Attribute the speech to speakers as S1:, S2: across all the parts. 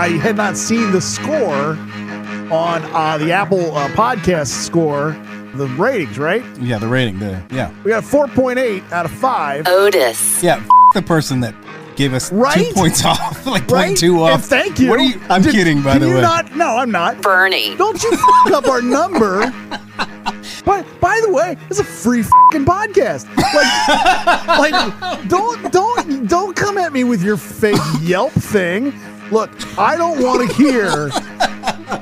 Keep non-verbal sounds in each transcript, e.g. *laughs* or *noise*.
S1: I had not seen the score on uh, the Apple uh, podcast score, the ratings, right?
S2: Yeah, the rating. The yeah,
S1: We got a 4.8 out of 5.
S3: Otis.
S2: yeah. F- the person that gave us
S1: Right?
S2: two points off, *laughs* like
S1: right?
S2: point two
S1: And
S2: off.
S1: thank you.
S2: What are you? I'm
S1: Did-
S2: kidding, by
S1: can
S2: the
S1: you
S2: way.
S1: Not, no, I'm not.
S3: Bernie.
S1: Don't you fuck up our number. *laughs* But by the way, it's a free fucking podcast. Like, like don't don't don't come at me with your fake Yelp thing. Look, I don't want to hear.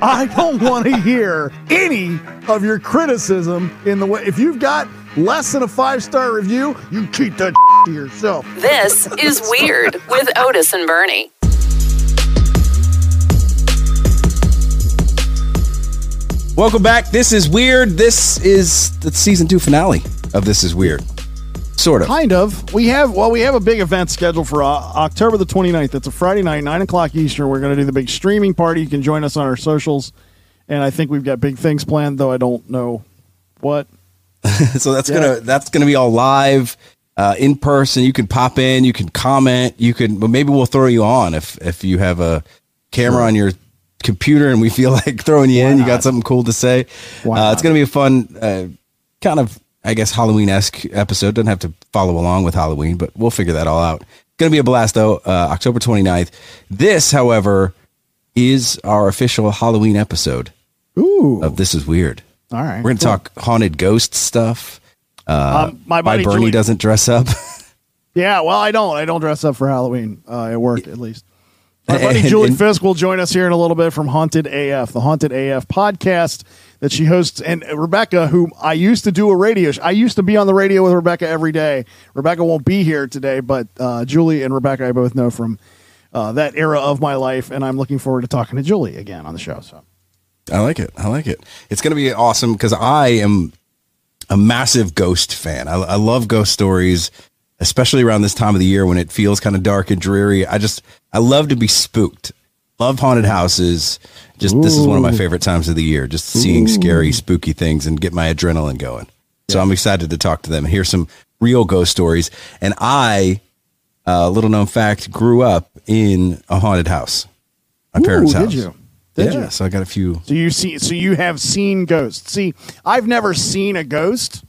S1: I don't want to hear any of your criticism in the way. If you've got less than a five star review, you keep that *laughs* to yourself.
S3: This is *laughs* Weird with Otis and Bernie.
S4: Welcome back. This is weird. This is the season two finale of This Is Weird. Sort of.
S1: Kind of. We have well, we have a big event scheduled for uh, October the 29th. It's a Friday night, nine o'clock Eastern. We're going to do the big streaming party. You can join us on our socials, and I think we've got big things planned. Though I don't know what. *laughs*
S4: so that's
S1: Yeah.
S4: gonna that's gonna be all live, uh, in person. You can pop in. You can comment. You can. But maybe we'll throw you on if if you have a camera on your computer and we feel *laughs* like throwing you in. You got something cool to say.
S1: Why
S4: Uh, it's gonna be a fun, uh, kind of I guess Halloween esque episode. Doesn't have to follow along with Halloween, but we'll figure that all out. Gonna be a blast though. Uh, October 29th. This, however, is our official Halloween episode
S1: Ooh,
S4: of This Is Weird.
S1: all right.
S4: We're going to
S1: cool.
S4: talk haunted ghost stuff. Uh,
S1: Um, my
S4: why
S1: buddy
S4: Bernie
S1: Julie-
S4: doesn't dress up. *laughs*
S1: Yeah, well, I don't. I don't dress up for Halloween uh, at work, at least. My buddy
S4: And-
S1: Julie
S4: and-
S1: Fisk will join us here in a little bit from Haunted AF, the Haunted AF podcast that she hosts. And Rebecca, who I used to do a radio, sh- I used to be on the radio with Rebecca every day. Rebecca won't be here today, but uh, Julie and Rebecca I both know from uh, that era of my life, and I'm looking forward to talking to Julie again on the show. So
S4: I like it. I like it. It's going to be awesome because I am a massive ghost fan. I, I love ghost stories, especially around this time of the year when it feels kind of dark and dreary. I just, I love to be spooked. Love haunted houses. Just this is one of my favorite times of the year. Just seeing scary, spooky things and get my adrenaline going. So I'm excited to talk to them and hear some real ghost stories. And I, uh, little known fact, grew up in a haunted house. My parents' house.
S1: did you? Did
S4: yeah,
S1: you?
S4: so I got a few.
S1: So you see, so you have seen ghosts. See, I've never seen a ghost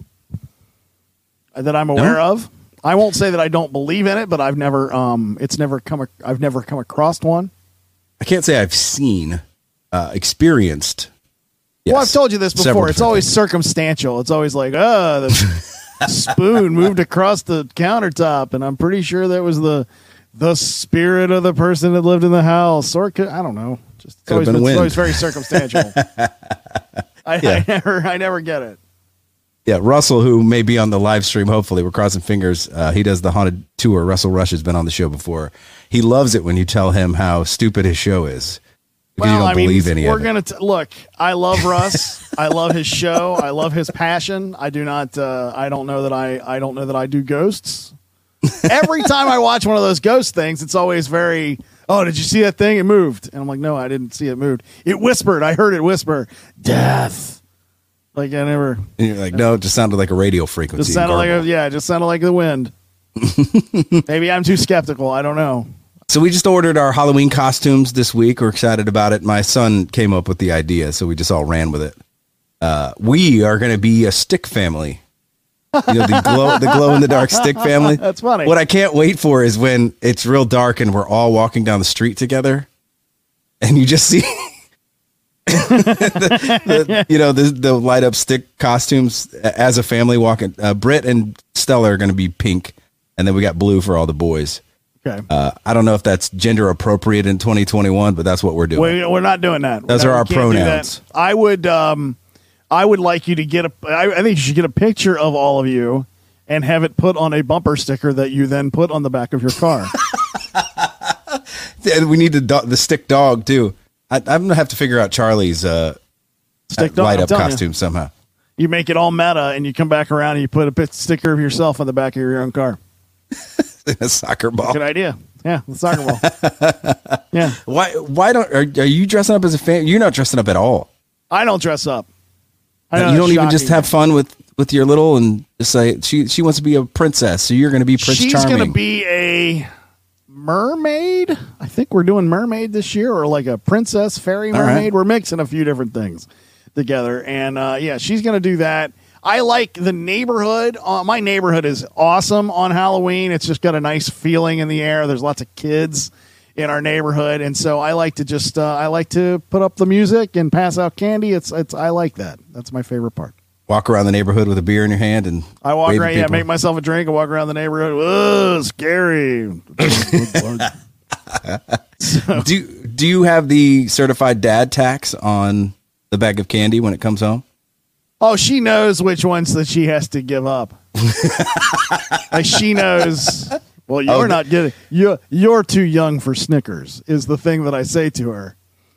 S1: that I'm aware of. I won't say that I don't believe in it, but I've never, um, it's never come, I've never come across one.
S4: I can't say I've seen, uh, experienced.
S1: Well, I've told you this before. It's always
S4: things.
S1: circumstantial. It's always like, oh, the *laughs* spoon moved across the countertop, and I'm pretty sure that was the the spirit of the person that lived in the house, or could, I don't know. Just it's always,
S4: been
S1: it's always very circumstantial. *laughs* I,
S4: Yeah.
S1: I never, I never get it.
S4: Yeah, Russell, who may be on the live stream, hopefully, we're crossing fingers. Uh, he does the haunted tour. Russell Rush has been on the show before. He loves it when you tell him how stupid his show is you don't
S1: I mean, we're gonna t- look. I love Russ. I love his show. I love his passion. I do not. Uh, I don't know that I. I don't know that I do ghosts. Every time I watch one of those ghost things, it's always very. Oh, did you see that thing? It moved, and I'm like, no, I didn't see it moved. It whispered. I heard it whisper, death. Like I never.
S4: And you're like, no, it just sounded like a radio frequency.
S1: Just sounded like a, yeah. It just sounded like the wind. *laughs* Maybe I'm too skeptical. I don't know.
S4: So we just ordered our Halloween costumes this week. We're excited about it. My son came up with the idea, so we just all ran with it. Uh, we are going to be a stick family. You know the glow, the glow in the dark stick family. *laughs*
S1: That's funny.
S4: What I can't wait for is when it's real dark and we're all walking down the street together, and you just see, *laughs* the, the- you know, the, the light up stick costumes as a family walking. Uh, Britt and Stella are going to be pink, and then we got blue for all the boys.
S1: Okay.
S4: Uh, I don't know if that's gender appropriate in 2021, but that's what we're doing.
S1: We, we're not doing that.
S4: Those
S1: No,
S4: are our
S1: can't do that.
S4: pronouns.
S1: I would, um, I would like you to get a. I, I think you should get a picture of all of you and have it put on a bumper sticker that you then put on the back of your car. *laughs*
S4: We need the do- the stick dog too. I, I'm gonna have to figure out Charlie's uh,
S1: Stick dog,
S4: light up
S1: telling you.
S4: costume somehow.
S1: You make it all meta, and you come back around and you put a bit sticker of yourself on the back of your own car. *laughs*
S4: a soccer ball.
S1: Good idea. Yeah, the soccer ball. *laughs* yeah,
S4: Why? Why don't? Are, are you dressing up as a fan? You're not dressing up at all.
S1: I don't dress up. I
S4: you don't even just have fun with with your little and just say she she wants to be a princess, so you're going to be Prince
S1: She's
S4: Charming.
S1: going to be a mermaid. I think we're doing mermaid this year, or like a princess fairy
S4: All right.
S1: mermaid. We're mixing a few different things together, and uh, yeah, she's gonna do that. I like the neighborhood. Uh, my neighborhood is awesome on Halloween. It's just got a nice feeling in the air. There's lots of kids in our neighborhood, and so I like to just uh, I like to put up the music and pass out candy. It's it's I like that. That's my favorite part.
S4: Walk around the neighborhood with a beer in your hand and
S1: I walk around, yeah, make myself a drink and walk around the neighborhood. Whoa, scary. *laughs*
S4: do do you have the certified dad tax on the bag of candy when it comes home?
S1: Oh, she knows which ones that she has to give up. *laughs* like she knows. Well, you're
S4: Oh,
S1: not getting. You're you're too young for Snickers. Is the thing that I say to her,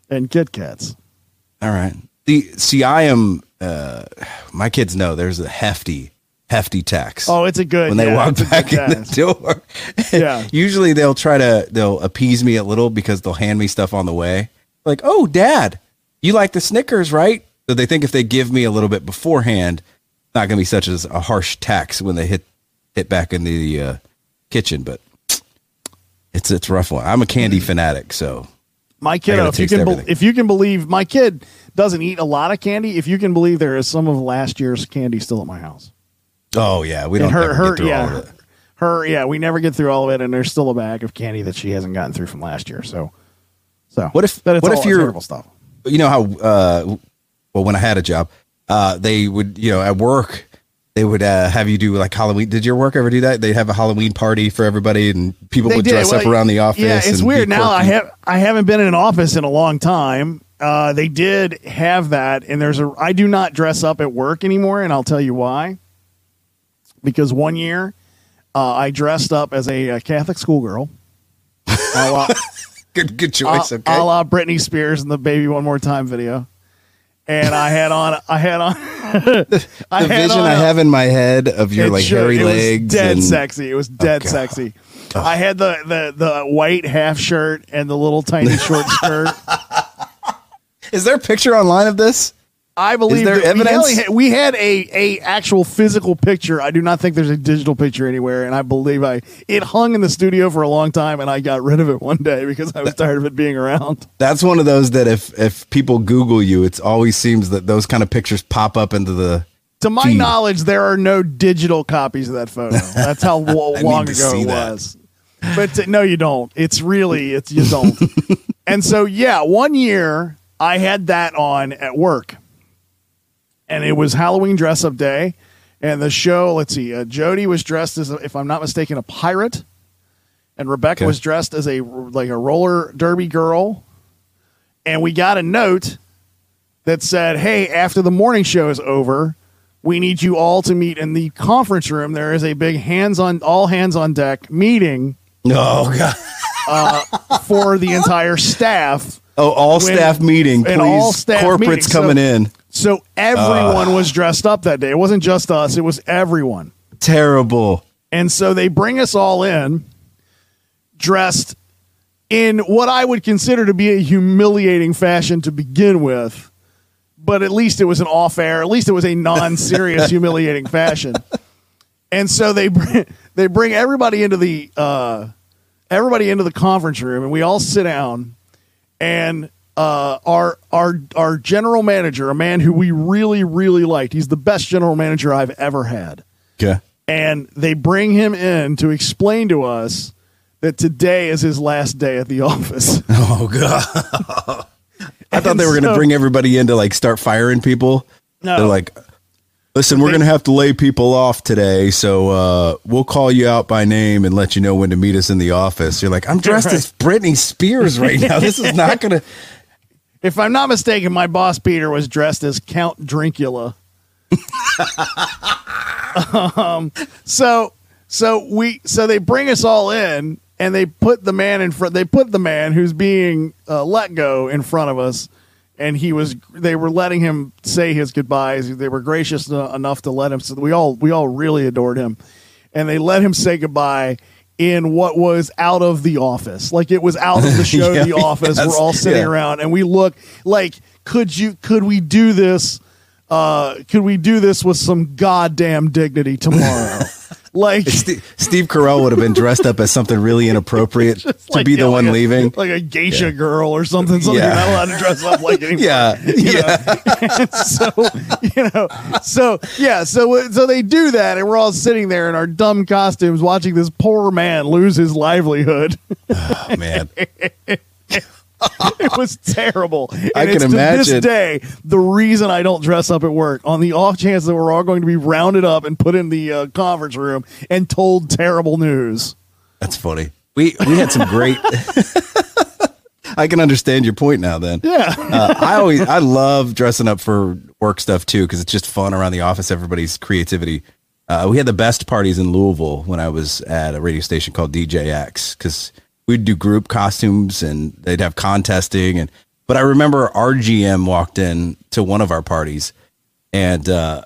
S1: and Kit Kats.
S4: All right. The see, I am. Uh, my kids know there's a hefty, hefty tax.
S1: Oh, it's a good.
S4: when they
S1: yeah,
S4: walk back in the door. *laughs*
S1: Yeah.
S4: Usually they'll try to they'll appease me a little because they'll hand me stuff on the way. Like, oh, Dad, you like the Snickers, right? So they think if they give me a little bit beforehand, it's not going to be such as a harsh tax when they hit hit back in the uh, kitchen. But it's it's rough one. I'm a candy fanatic, so
S1: My kid, if you can, be, if you can believe, my kid doesn't eat a lot of candy. If you can believe, there is some of last year's candy still at my house.
S4: oh yeah, we don't
S1: and her, her,
S4: get
S1: yeah,
S4: it.
S1: her, yeah, we never get through all of it, and there's still a bag of candy that she hasn't gotten through from last year. So, so
S4: What if-
S1: But it's
S4: what if you're-
S1: terrible stuff?
S4: you know how uh well when i had a job uh they would you know at work they would uh have you do like halloween did your work ever do that They'd have a halloween party for everybody and people
S1: They
S4: would
S1: did.
S4: dress up around the office
S1: Yeah, it's weird. Now I have I haven't been in an office in a long time. Uh, they did have that, and there's a. I do not dress up at work anymore, and I'll tell you why. Because one year, uh, I dressed up as a, uh Catholic schoolgirl. a la, *laughs*
S4: good good
S1: a,
S4: choice okay
S1: a la Britney Spears in the "Baby One More Time" video, and I had on. I had on. *laughs* I
S4: the
S1: had
S4: vision
S1: on
S4: i have in my head of your like
S1: showed-
S4: hairy
S1: it was
S4: legs
S1: dead
S4: and Oh,
S1: sexy. It was oh, dead
S4: God.
S1: sexy. I had the, the the white half shirt and the little tiny short *laughs* skirt.
S4: is there a picture online of this
S1: I believe
S4: there
S1: that we
S4: evidence?
S1: only had- We had, a a actual physical picture. I do not think there's a digital picture anywhere, and I believe I it hung in the studio for a long time, and I got rid of it one day because I was tired of it being around.
S4: that's one of those that if if people google you it always seems that those kind of pictures pop up into the
S1: To my
S4: Feed.
S1: knowledge, there are no digital copies of that photo. That's how *laughs* lo- long ago it
S4: that.
S1: was. But no, you don't. It's really it's you don't. *laughs* and so yeah, one year I had that on at work, and it was Halloween dress up day, and the show. Let's see, uh, Jody was dressed as, a, if I'm not mistaken, a pirate, and Rebecca
S4: Okay.
S1: was dressed as a like a roller derby girl, and we got a note that said, "Hey, after the morning show is over." we need you all to meet in the conference room. There is a big hands on all hands on deck meeting *laughs*
S4: oh god
S1: for the entire staff.
S4: oh all
S1: When-
S4: staff meeting please
S1: all staff
S4: corporate's
S1: meeting. So-
S4: coming in
S1: So everyone was dressed up that day. It wasn't just us, it was everyone.
S4: terrible
S1: And so they bring us all in dressed in what I would consider to be a humiliating fashion to begin with. But at least it was an off air, at least it was a non serious *laughs* humiliating fashion. And so they bring, they bring everybody into the uh, everybody into the conference room and we all sit down and uh, our our our general manager, a man who we really really liked, he's the best general manager I've ever had
S4: okay
S1: and they bring him in to explain to us that today is his last day at the *laughs* office.
S4: Oh god! I thought
S1: And
S4: they were going to
S1: so-
S4: bring everybody in to like start firing people.
S1: No.
S4: They're like, listen, we're going to have to lay people off today, so uh, we'll call you out by name and let you know when to meet us in the office. You're like, I'm dressed
S1: Right.
S4: as Britney Spears right now. This is not going to.
S1: If I'm not mistaken, my boss Peter was dressed as Count Drincula. um, so so we so they bring us all in and they put the man in front. They put the man who's being uh, let go in front of us, and he was. They were letting him say his goodbyes. They were gracious enough to let him. So we all we all really adored him, and they let him say goodbye. In what was out of the office, like it was out of the *laughs* show,
S4: Yeah,
S1: the office.
S4: yes,
S1: We're all sitting
S4: yeah.
S1: around and we look like, could you? Could we do this? Uh, could we do this with some goddamn dignity tomorrow? *laughs* like
S4: Steve, Steve Carell would have been dressed up as something really inappropriate *laughs* to
S1: like,
S4: be the one
S1: like a-
S4: leaving.
S1: like a geisha girl or something. Something
S4: Yeah.
S1: you're not allowed to dress up like *laughs* anymore.
S4: yeah, yeah. *laughs*
S1: so you know, so yeah, so uh, so they do that, and we're all sitting there in our dumb costumes, watching this poor man lose his livelihood.
S4: Oh, man. *laughs*
S1: it was terrible. And
S4: I can
S1: it's to this day the reason I don't dress up at work. On the off chance that we're all going to be rounded up and put in the uh, conference room and told terrible news.
S4: That's funny. We we had some great. *laughs* I can understand your point now. Then,
S1: Yeah.
S4: uh, I always I love dressing up for work stuff too because it's just fun around the office. Everybody's creativity. Uh, we had the best parties in Louisville when I was at a radio station called DJX because we'd do group costumes and they'd have contesting and. But I remember our GM walked in to one of our parties, and uh,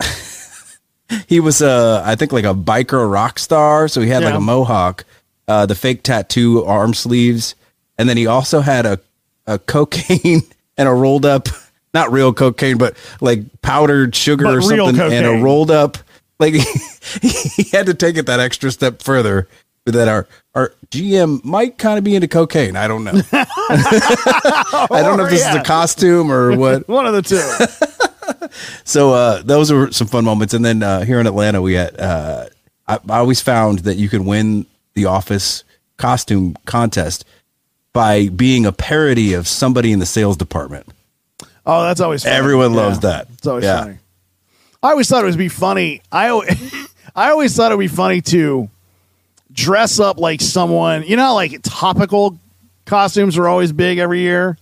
S4: *laughs* he was uh I think like a biker rock star. So he had like a mohawk, uh, the fake tattoo arm sleeves, and then he also had a a cocaine *laughs* and a rolled up, not real cocaine, but like powdered sugar
S1: But
S4: or something, and a rolled up. Like *laughs* he had to take it that extra step further. That our our GM might kind of be into cocaine. I don't know. *laughs* I don't know if this is a costume or what. *laughs*
S1: One of the two. *laughs*
S4: So uh, those were some fun moments. And then uh, here in Atlanta, we had. Uh, I, I always found that you can win the office costume contest by being a parody of somebody in the sales department.
S1: Oh, that's always funny.
S4: Everyone
S1: Yeah.
S4: loves that.
S1: It's always
S4: Yeah.
S1: funny. I always thought it would be funny. I I always thought it would be funny to dress up like someone. You know, like topical costumes are always big every year.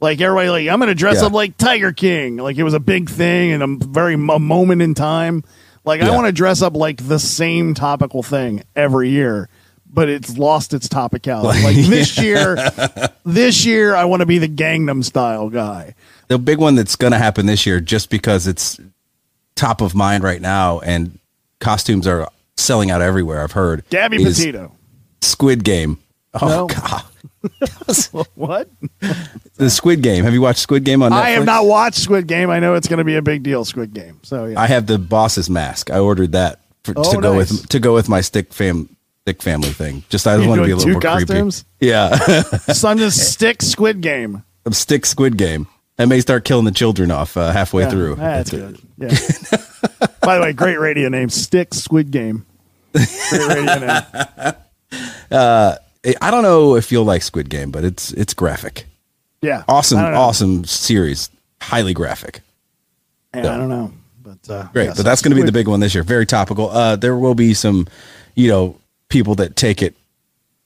S1: Like everybody, like I'm going to dress
S4: Yeah.
S1: up like Tiger King. Like it was a big thing and a very a moment in time. Like I want to dress up like the same topical thing every year, but it's lost its topicality. *laughs* Like this year, this year I want to be the Gangnam Style guy.
S4: The big one that's going to happen this year, just because it's top of mind right now, and costumes are selling out everywhere. I've heard.
S1: Gabby Petito.
S4: Squid Game. Oh
S1: No.
S4: God, *laughs* *laughs*
S1: What?
S4: the Squid Game. Have you watched Squid Game on Netflix?
S1: I have not watched Squid Game. I know it's going to be a big deal. Squid Game. So yeah.
S4: I have the boss's mask. I ordered that for,
S1: Oh,
S4: to go with to go with my stick fam stick family thing. Just I
S1: You're
S4: want to be a little more
S1: costumes?
S4: creepy. Yeah,
S1: so I'm just *laughs* stick Squid Game.
S4: stick Squid Game. I may start killing the children off uh, halfway
S1: Yeah,
S4: through.
S1: That's
S4: it.
S1: good. Yeah. By the way, great radio name. Stick Squid Game. Name. *laughs*
S4: I don't know if you'll like Squid Game, but it's it's graphic.
S1: Yeah.
S4: Awesome,
S1: I don't know.
S4: awesome series. Highly graphic.
S1: Yeah, I don't know. But uh,
S4: Great,
S1: yeah,
S4: but
S1: so
S4: that's going to be the big one this year. Very topical. Uh, there will be some, you know, people that take it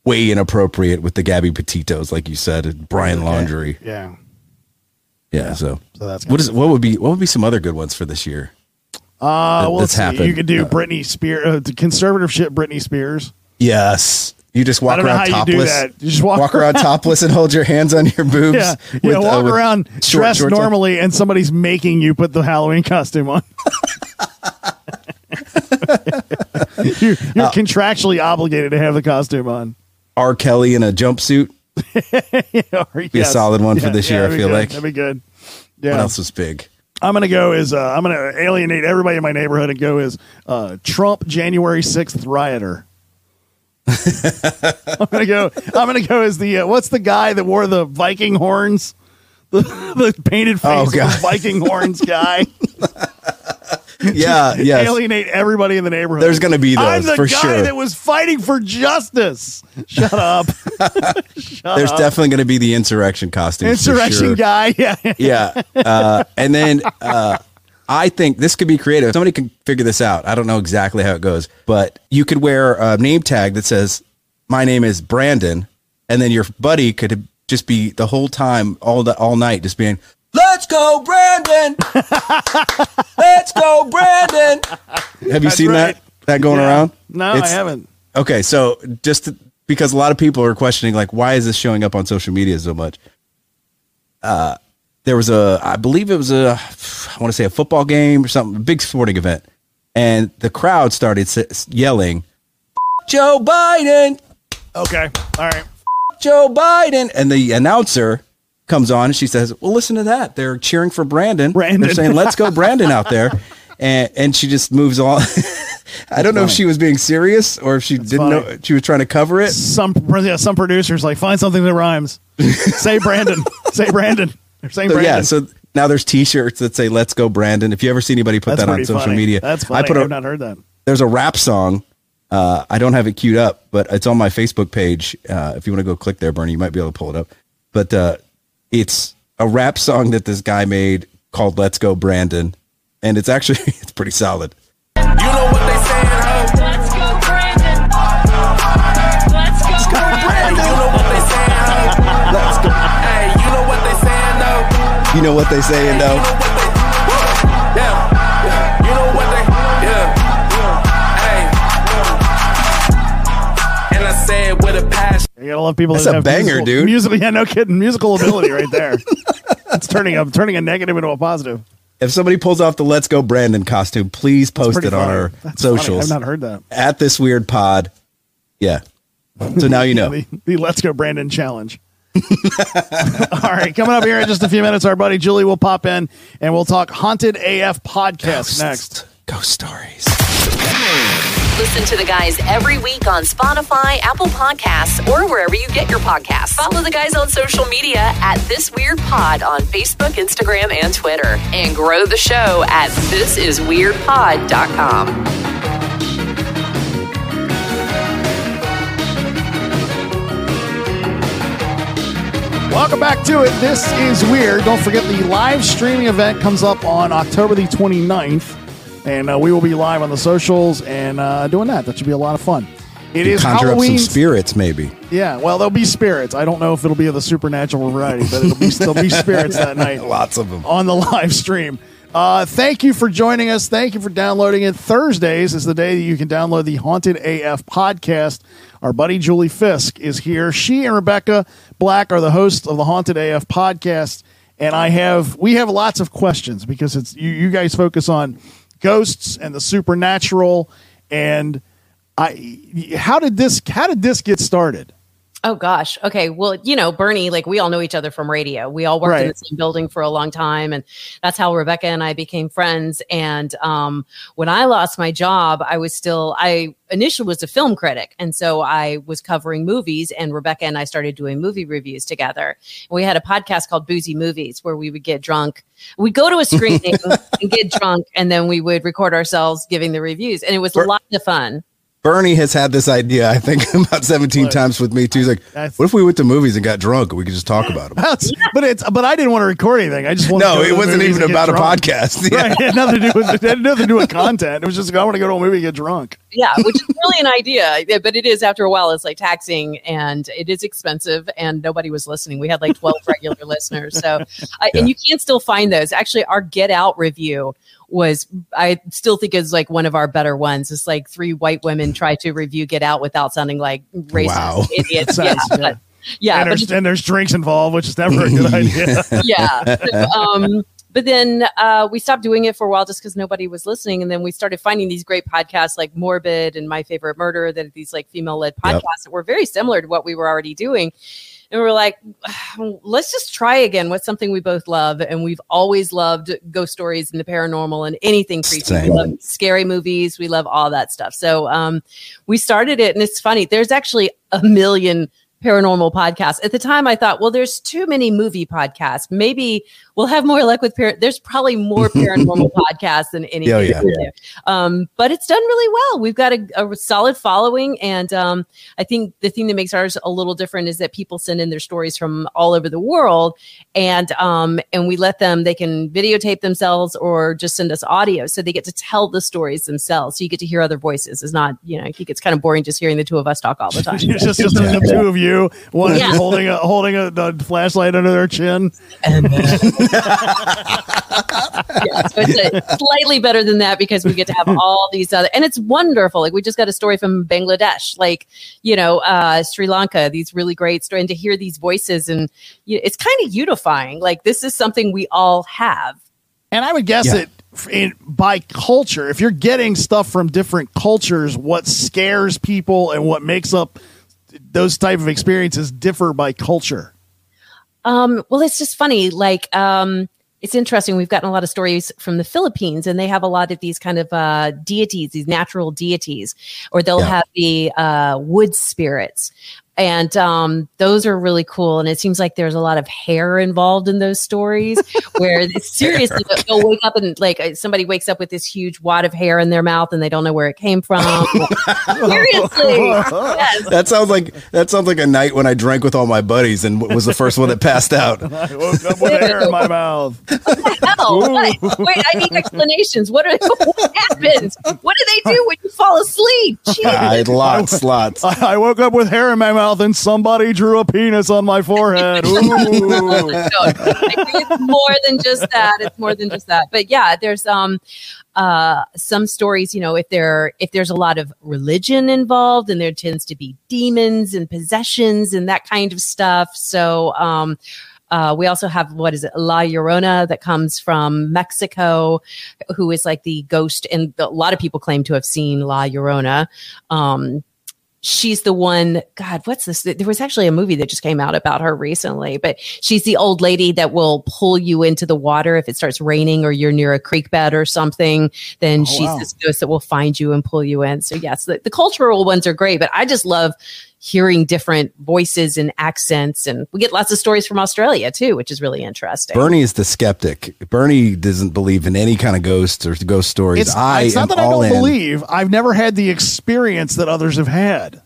S4: way inappropriate with the Gabby Petitos, like you said, Brian
S1: Okay.
S4: Laundrie.
S1: Yeah.
S4: Yeah, so
S1: So that's
S4: what is what would be what would be some other good ones for this year?
S1: Uh, well,
S4: that's
S1: let's see.
S4: happened.
S1: You could do
S4: Uh,
S1: Britney Spears, uh, conservative shit Britney Spears.
S4: Yes, you just walk around
S1: you
S4: topless.
S1: You just walk,
S4: around topless and hold your hands on your boobs.
S1: Yeah,
S4: with,
S1: yeah.
S4: uh,
S1: Walk
S4: with
S1: around
S4: short
S1: dressed
S4: shorts on.
S1: normally, and somebody's making you put the Halloween costume on. *laughs* you're
S4: Uh,
S1: you're contractually obligated to have the costume on.
S4: R. Kelly in a jumpsuit. *laughs*
S1: Or-
S4: Be a solid one for this year, I feel
S1: good.
S4: like.
S1: that'd be good.
S4: What
S1: Yeah,
S4: else was big?
S1: I'm gonna go as uh, I'm gonna alienate everybody in my neighborhood and go as uh, Trump January 6th rioter. *laughs* I'm gonna go. I'm gonna go as the uh, what's the guy that wore the Viking horns, *laughs* the, the painted face
S4: Oh,
S1: the
S4: God.
S1: Viking horns guy. *laughs* *laughs*
S4: Yeah, yes.
S1: alienate everybody in the neighborhood.
S4: There's gonna be
S1: I'm the
S4: for
S1: guy
S4: sure.
S1: that was fighting for justice. Shut up, *laughs*
S4: There's definitely going to be the insurrection costumes. for
S1: insurrection
S4: sure.
S1: guy. *laughs* Yeah,
S4: yeah. Uh, and then uh, I think this could be creative. Somebody can figure this out. I don't know exactly how it goes, but you could wear a name tag that says, "My name is Brandon," and then your buddy could just be the whole time, all the all night, just being, "Let's go, Brandon! *laughs* Let's go, Brandon!" Have you seen
S1: right.
S4: that that going
S1: Yeah.
S4: around?
S1: No, I
S4: It's-
S1: haven't.
S4: Okay, so just to- because a lot of people are questioning, like, why is this showing up on social media so much? Uh, there was a, I believe it was a, I want to say a football game or something, a big sporting event, and the crowd started s- yelling, "Joe Biden,
S1: Okay, all right.
S4: Joe Biden," and the announcer comes on and she says, "Well, listen to that. They're cheering for Brandon.
S1: Brandon.
S4: They're saying, let's go, Brandon, out there." *laughs* And, and she just moves on. *laughs* I don't know if she was being serious or if she didn't
S1: funny.
S4: know she was trying to cover it.
S1: Some yeah, some producers like find something that rhymes. *laughs* Say Brandon. Say Brandon. They're saying
S4: So,
S1: Brandon.
S4: yeah, so now there's T-shirts that say "Let's go, Brandon." If you ever see anybody put
S1: That's
S4: that on social
S1: funny.
S4: media,
S1: That's funny.
S4: I put
S1: I've not heard that.
S4: there's a rap song. Uh, I don't have it queued up, but it's on my Facebook page. Uh, if you want to go click there, Bernie, you might be able to pull it up. But uh, it's a rap song that this guy made called "Let's Go, Brandon," and it's actually *laughs* it's pretty solid.
S5: You know what they saying, ho?
S6: Let's go, Brandon. Let's go,
S5: Hey, you know what they saying, ho?
S4: Let's go.
S5: Hey, you know what they saying, though?
S4: You know what they saying though?
S5: You
S1: gotta love people
S4: That's
S1: that
S4: a
S1: have
S4: banger,
S1: musical,
S4: dude.
S1: Musical, *laughs* yeah, no kidding. Musical ability right there. *laughs* it's turning a turning a negative into a positive.
S4: If somebody pulls off the "Let's Go, Brandon" costume, please post it on our
S1: That's funny.
S4: socials
S1: I've not heard that.
S4: at this weird pod. Yeah. So now you *laughs* know.
S1: The, the Let's Go Brandon challenge. All right, coming up here in just a few minutes, our buddy Julie will pop in and we'll talk Haunted AF podcast next.
S4: Ghost stories.
S3: Listen to the guys every week on Spotify, Apple Podcasts, or wherever you get your podcasts. Follow the guys on social media at This Weird Pod on Facebook, Instagram, and Twitter. And grow the show at thisisweirdpod.com.
S1: Welcome back to it. This is weird. Don't forget the live streaming event comes up on October the 29th, and uh, we will be live on the socials and uh, doing that. That should be a lot of fun. It is
S4: Conjure
S1: Halloween.
S4: up some spirits, maybe.
S1: Yeah, well, there'll be spirits. I don't know if it'll be of the supernatural variety, but it'll be *laughs* there'll be spirits that night
S4: Lots of them.
S1: on the live stream. Uh, thank you for joining us. Thank you for downloading it. Thursdays is the day that you can download the Haunted AF podcast. Our buddy Julie Fisk is here. She and Rebecca Black are the hosts of the Haunted AF podcast, and I have we have lots of questions because it's you, you guys focus on ghosts and the supernatural. And I, how did this how did this get started?
S7: Oh gosh. Okay. Well, you know, Bernie, like we all know each other from radio. We all worked in the same building for a long time, and that's how Rebecca and I became friends. And um, when I lost my job, I was still I initially was a film critic, and so I was covering movies. And Rebecca and I started doing movie reviews together. We had a podcast called Boozy Movies where we would get drunk. We'd go to a screening *laughs* and get drunk, and then we would record ourselves giving the reviews, and it was a lot of fun.
S4: Bernie has had this idea, I think, *laughs* about 17 times with me too. He's like, what if we went to movies and got drunk and we could just talk about *laughs* them?
S1: That's, but it's but I didn't want to record anything. I just wanted to
S4: No,
S1: go to
S4: it wasn't even
S1: and get
S4: about a podcast. *laughs* Yeah.
S1: Right, it had nothing to do with it had nothing to do with content. It was just like, I want to go to a movie and get drunk.
S7: yeah, which is really an idea, yeah, but it is after a while. It's like taxing and it is expensive, and nobody was listening. We had like twelve regular listeners, so I, and you can still find those. Actually, our Get Out review was I still think is like one of our better ones. It's like three white women try to review Get Out without sounding like racist
S4: Wow. *laughs*
S7: idiots.
S1: Sounds
S7: yeah,
S1: good.
S7: but, yeah,
S1: and
S7: but
S1: there's, and there's drinks involved, which is never a good *laughs* idea.
S7: yeah. um, but then uh, we stopped doing it for a while just because nobody was listening. And then we started finding these great podcasts like Morbid and My Favorite Murder that these like female led podcasts
S4: Yep.
S7: that were very similar to what we were already doing. And we are like, *sighs* let's just try again with something we both love. And we've always loved ghost stories and the paranormal and anything creepy. We love scary movies. We love all that stuff. So um, we started it. And it's funny, there's actually a million paranormal podcasts. At the time, I thought, well, there's too many movie podcasts. Maybe we'll have more luck with par- There's probably more *laughs* paranormal podcasts than anything.
S4: Oh, yeah.
S7: we. Um, but it's done really well. We've got a, a solid following, and um, I think the thing that makes ours a little different is that people send in their stories from all over the world, and um, and we let them. They can videotape themselves or just send us audio, so they get to tell the stories themselves. So you get to hear other voices. It's not, you know, I think it's kind of boring just hearing the two of us talk all the *laughs* time.
S1: it's just, just the two of you, one
S7: Yeah.
S1: holding a holding a, a flashlight under their chin. *laughs*
S7: yeah, so it's a, slightly better than that because we get to have all these other, and it's wonderful. Like we just got a story from Bangladesh, like you know, uh, Sri Lanka. These really great stories, and to hear these voices, and you it's kind of unifying. Like this is something we all have.
S1: And I would guess
S4: Yeah.
S1: that f- in, by culture, if you're getting stuff from different cultures, what scares people and what makes up those type of experiences differ by culture.
S7: Um, well, it's just funny. Like, um, it's interesting. We've gotten a lot of stories from the Philippines, and they have a lot of these kind of uh, deities, these natural deities, or they'll
S4: Yeah.
S7: have the uh, wood spirits. And um, those are really cool. And it seems like there's a lot of hair involved in those stories *laughs* where seriously they'll- they'll wake up and like uh, somebody wakes up with this huge wad of hair in their mouth and they don't know where it came from. *laughs* seriously. Yes.
S4: That sounds like that sounds like a night when I drank with all my buddies and was the first one that passed out. *laughs*
S1: I woke up with hair in my mouth.
S7: What the hell? What? Wait, I need explanations. What, are, what happens? What do they do when you fall asleep? Jeez.
S4: I had lots, lots.
S1: I, I woke up with hair in my mouth and somebody drew a penis on my forehead. Ooh. *laughs*
S7: No, I think it's more than just that. It's more than just that. But yeah, there's um uh some stories, you know, if there if there's a lot of religion involved and there tends to be demons and possessions and that kind of stuff. So um uh, we also have what is it, La Llorona, that comes from Mexico, who is like the ghost, and a lot of people claim to have seen La Llorona. Um, she's the one god what's this? There was actually a movie that just came out about her recently but she's the old lady that will pull you into the water if it starts raining or you're near a creek bed or something. Then oh, she's
S1: wow.
S7: this ghost that will find you and pull you in. So yes the, the cultural ones are great but i just love hearing different voices and accents and we get lots of stories from australia too which is really interesting
S4: Bernie is the skeptic. Bernie doesn't believe in any kind of ghosts or ghost stories.
S1: It's,
S4: I
S1: it's not that I don't
S4: in.
S1: believe. I've never had the experience that others have had.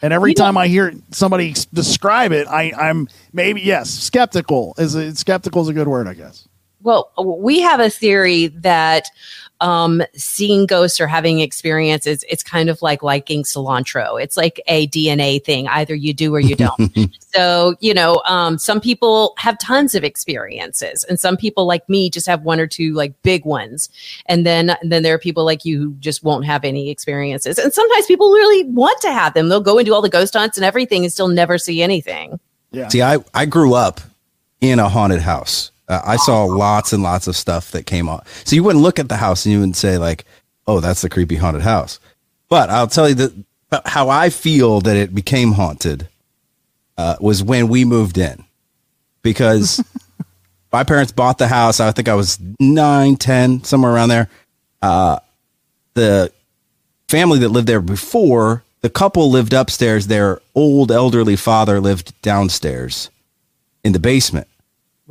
S1: And every
S7: You know-
S1: time I hear somebody describe it, I, I'm maybe yes skeptical. Is a, skeptical is a good word, I guess.
S7: Well, we have a theory that um, seeing ghosts or having experiences, it's kind of like liking cilantro. It's like a DNA thing. Either you do or you don't. *laughs* so, you know, um, some people have tons of experiences and some people like me just have one or two like big ones. And then, then there are people like you who just won't have any experiences. And sometimes people really want to have them. They'll go and do all the ghost hunts and everything and still never see anything.
S1: Yeah.
S4: See, I, I grew up in a haunted house. Uh, I saw lots and lots of stuff that came on. So you wouldn't look at the house and you wouldn't say like, "Oh, that's the creepy haunted house." But I'll tell you that how I feel that it became haunted uh, was when we moved in, because *laughs* my parents bought the house. I think I was nine, ten, somewhere around there. Uh, the family that lived there before, the couple lived upstairs. Their old elderly father lived downstairs in the basement.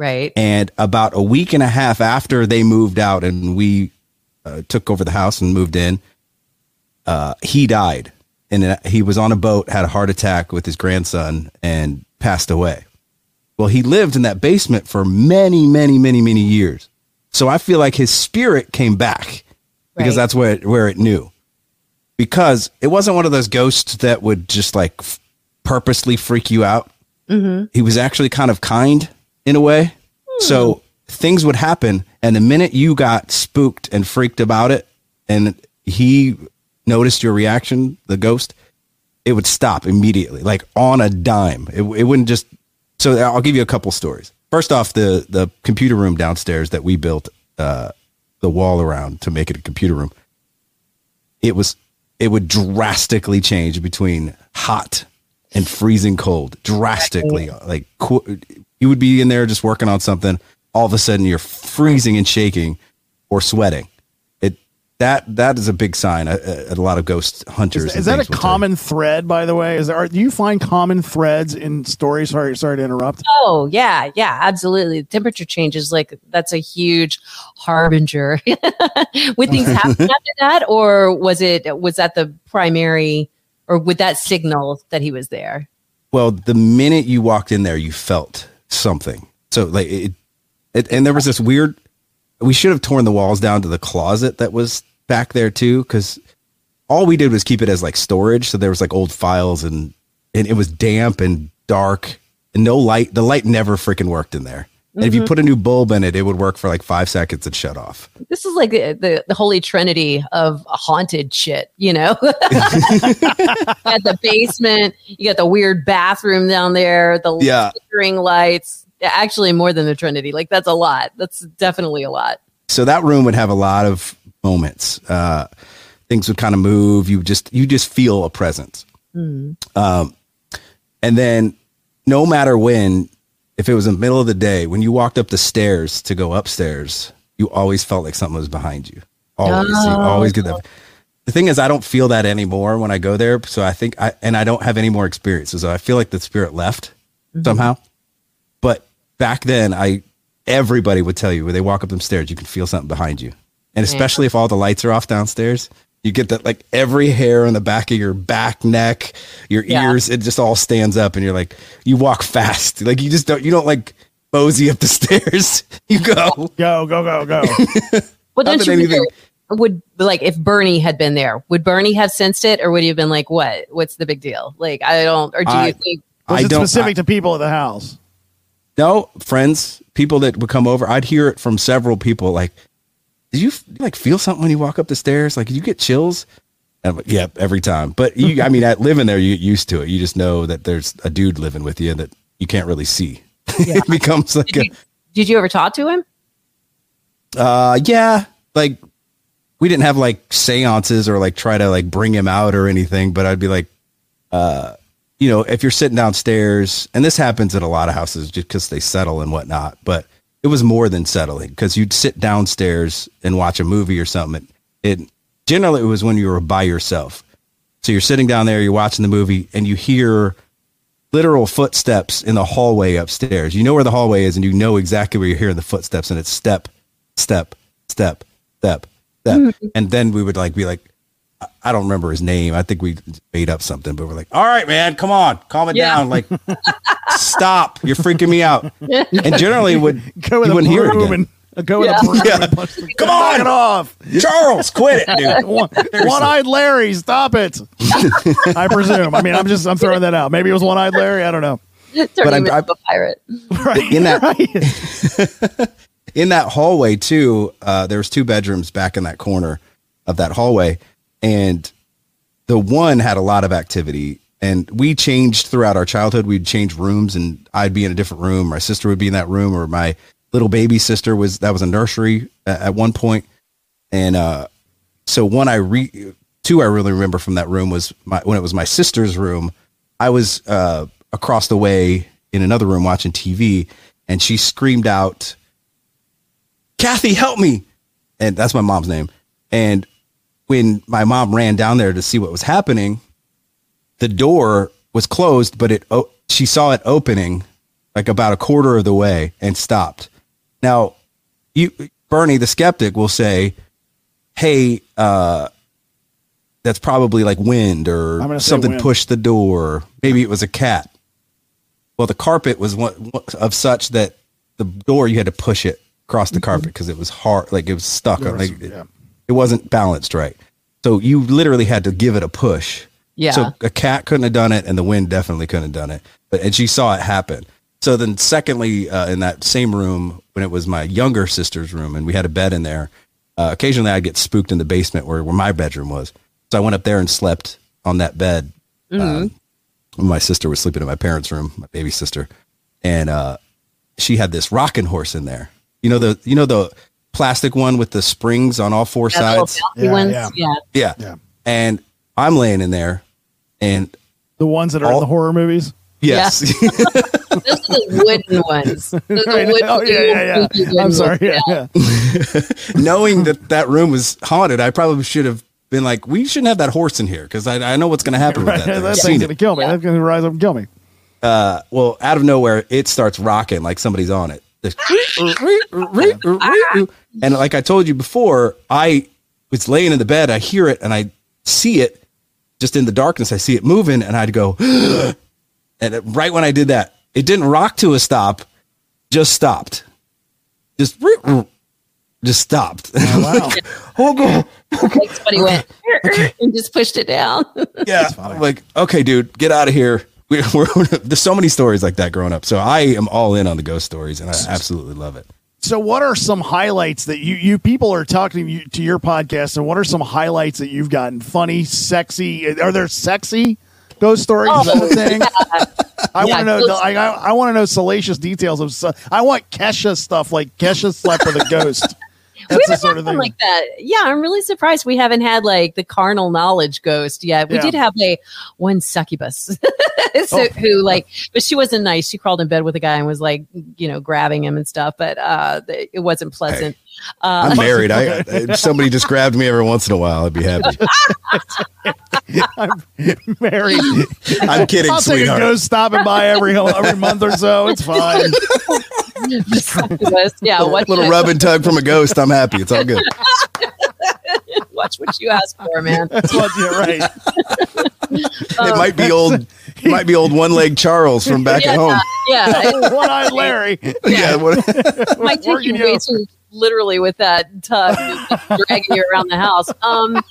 S7: Right.
S4: And about a week and a half after they moved out and we uh, took over the house and moved in, uh, he died. And uh, he was on a boat, had a heart attack with his grandson, and passed away. Well, he lived in that basement for many, many, many, many years. So I feel like his spirit came back because
S7: Right.
S4: that's where it, where it knew. Because it wasn't one of those ghosts that would just like f- purposely freak you out. He was actually kind of kind in a way. So things would happen, and the minute you got spooked and freaked about it, and he noticed your reaction, the ghost, it would stop immediately, like on a dime. It, it wouldn't just. So I'll give you a couple stories. First off, the the computer room downstairs that we built uh, the wall around to make it a computer room. It was it would drastically change between hot and freezing cold, drastically. Like qu- you would be in there just working on something, all of a sudden you're freezing and shaking or sweating. It that that is a big sign. A, a, a lot of ghost hunters.
S1: Is, is that a
S4: things will
S1: common thread, by the way? Is there? Are, do you find common threads in stories? Sorry, sorry to interrupt.
S7: Oh yeah, yeah, absolutely. The temperature changes like that's a huge harbinger. *laughs* Would things happen *laughs* after that, or was it was that the primary, or would that signal that he was there?
S4: Well, the minute you walked in there, you felt something. So like it, it and there was this weird. We should have torn the walls down to the closet that was back there too, because all we did was keep it as like storage. So there was like old files and and it was damp and dark and no light. The light never freaking worked in there. And if you put a new bulb in it, it would work for like five seconds and shut off.
S7: This is like the the, the holy trinity of haunted shit. You know, *laughs* at the basement, you got the weird bathroom down there, the
S4: Yeah.
S7: flickering lights. Actually, more than the trinity. Like that's a lot. That's definitely a lot.
S4: so that room would have a lot of moments. Uh, things would kind of move. You just you just feel a presence. Um, and then no matter when, if it was in the middle of the day, when you walked up the stairs to go upstairs, you always felt like something was behind you. Always, you
S7: Oh.
S4: always get that. The thing is, I don't feel that anymore when I go there. So I think I and I don't have any more experiences. So I feel like the spirit left mm-hmm. somehow. But back then, I everybody would tell you when they walk up them stairs, you can feel something behind you, and especially if all the lights are off downstairs, you get that like every hair on the back of your back, neck, your
S7: Yeah.
S4: ears, it just all stands up, and you're like, you walk fast, like you just don't, you don't like mosey up the *laughs* stairs. You go.
S1: Go, go, go, go. *laughs*
S7: Well, don't
S4: Not
S7: you
S4: anything-
S7: would like if Bernie had been there, would Bernie have sensed it, or would he have been like, "What? What's the big deal?" Like, I don't. Or do
S4: I-
S7: you think?
S1: Was
S4: I
S1: it specific
S4: I-
S1: to people at the house?
S4: no friends, people that would come over. I'd hear it from several people. Like, did you like feel something when you walk up the stairs? Like, did you get chills? And I'm like, yep, every time. But you, I mean, at living there, you get used to it. You just know that there's a dude living with you that you can't really see. *laughs* it becomes like a,
S7: Did you ever talk to him?
S4: uh, yeah, like we didn't have like seances or like try to like bring him out or anything, but I'd be like, uh, you know, if you're sitting downstairs, and this happens at a lot of houses just because they settle and whatnot, but it was more than settling because you'd sit downstairs and watch a movie or something. It, it generally it was when you were by yourself. So you're sitting down there, you're watching the movie, and you hear literal footsteps in the hallway upstairs. You know where the hallway is, and you know exactly where you're hearing the footsteps, and it's step, step, step, step, step. Mm-hmm. And then we would like be like, I- I don't remember his name. I think we made up something, but we're like, all right, man, come on, calm it
S7: Yeah.
S4: down. Like, stop, you're freaking me out. *laughs* And generally, would
S1: Go with
S4: you
S1: a
S4: wouldn't hear it
S1: and go with
S7: Yeah.
S1: a broom.
S4: Yeah.
S1: and punch the-
S4: Come
S1: Knock
S4: on!
S1: it off.
S4: Charles, quit it, dude. *laughs*
S1: One, one-eyed Larry, stop it. *laughs* I presume. I mean, I'm just I'm throwing that out. Maybe it was one-eyed Larry. I don't know.
S7: Turn
S4: I'm-
S7: him
S4: I'm-
S7: a pirate.
S1: Right.
S4: In that-
S1: right.
S4: in that hallway too uh, there was two bedrooms back in that corner of that hallway and the one had a lot of activity and we changed throughout our childhood we'd change rooms and i'd be in a different room my sister would be in that room or my little baby sister was that was a nursery at, at one point and uh so one i re two i really remember from that room was my when it was my sister's room i was uh across the way in another room watching tv and she screamed out Kathy, help me. And that's my mom's name. And when my mom ran down there to see what was happening, the door was closed, but it she saw it opening like about a quarter of the way and stopped. Now, you Bernie the skeptic will say, "Hey, uh that's probably like wind or
S1: I'm gonna say
S4: something
S1: wind.
S4: pushed the door. Maybe it was a cat." Well, the carpet was one, one of such that the door you had to push it across the carpet because it was hard, like it was stuck. on, like,
S1: yeah.
S4: It wasn't balanced right. So you literally had to give it a push.
S7: Yeah.
S4: So a cat couldn't have done it, and the wind definitely couldn't have done it. But and she saw it happen. So then, secondly, uh, in that same room, when it was my younger sister's room, and we had a bed in there, uh, occasionally I'd get spooked in the basement where where my bedroom was. So I went up there and slept on that bed. Um, when my sister was sleeping in my parents' room, my baby sister, and uh, she had this rocking horse in there. You know the you know the plastic one with the springs on all four
S7: That little
S4: sides.
S1: Yeah, yeah.
S7: Yeah.
S4: Yeah.
S1: Yeah.
S4: And I'm laying in there, and
S1: The ones that are in
S4: All-
S1: the horror movies.
S4: yes, *laughs*
S7: Those are the wooden ones. *laughs* Those are
S1: Right.
S7: wooden,
S1: Oh yeah, yeah, yeah. I'm sorry. Yeah, yeah. *laughs*
S4: knowing that that room was haunted, I probably should have been like, we shouldn't have that horse in here because I, I know what's going to happen
S1: Right.
S4: with that. thing.
S1: That thing's gonna kill me.
S7: Yeah.
S1: That's gonna rise up and kill me.
S4: Uh, well, out of nowhere, it starts rocking like somebody's on it. *laughs* *laughs* and like I told you before, I was laying in the bed, I hear it and I see it just in the darkness. I see it moving and I'd go, *gasps* and right when I did that, it didn't rock to a stop, just stopped. Just, *laughs* just stopped.
S1: Oh, wow.
S4: oh, God.
S7: Like somebody went and just pushed it down.
S4: Yeah. I'm like, okay, dude, get out of here. We, *laughs* we're, there's so many stories like that growing up. So I am all in on the ghost stories and I absolutely love it.
S1: So, what are some highlights that you you people are talking to, you, to your podcast, and what are some highlights that you've gotten? Funny, sexy? Are there sexy ghost stories? Is that a? I
S7: Oh, Yeah, *laughs*
S1: want to know.
S7: ghost-
S1: I, I, I want to know salacious details of. I want Kesha stuff like Kesha slept with a ghost. That's
S7: we
S1: the
S7: haven't
S1: sort
S7: had
S1: of
S7: one like that. Yeah, I'm really surprised we haven't had like the carnal knowledge ghost yet. We
S1: Yeah.
S7: did have a one succubus *laughs* so,
S1: Oh.
S7: who like, but she wasn't nice. She crawled in bed with a guy and was like, you know, grabbing him and stuff. But uh, it wasn't pleasant. Uh,
S4: I'm *laughs* married. I if somebody just grabbed me every once in a while. I'd be happy. *laughs*
S1: I'm married.
S4: I'm kidding,
S1: I'll take a
S4: sweetheart.
S1: ghost stopping by every every month or so. It's fine.
S7: The succubus. Yeah, watch,
S4: little rub and tug from a ghost. I'm happy. It's all good. *laughs*
S7: watch what you ask for, man. *laughs*
S1: That's what you're right.
S4: It might be old. It might be old one leg Charles from back
S7: yeah,
S4: at home.
S7: yeah.
S1: One eyed Larry. *laughs*
S4: Yeah. what-
S7: It might take
S1: Working
S7: you way too literally with that tug dragging you around the house. Um,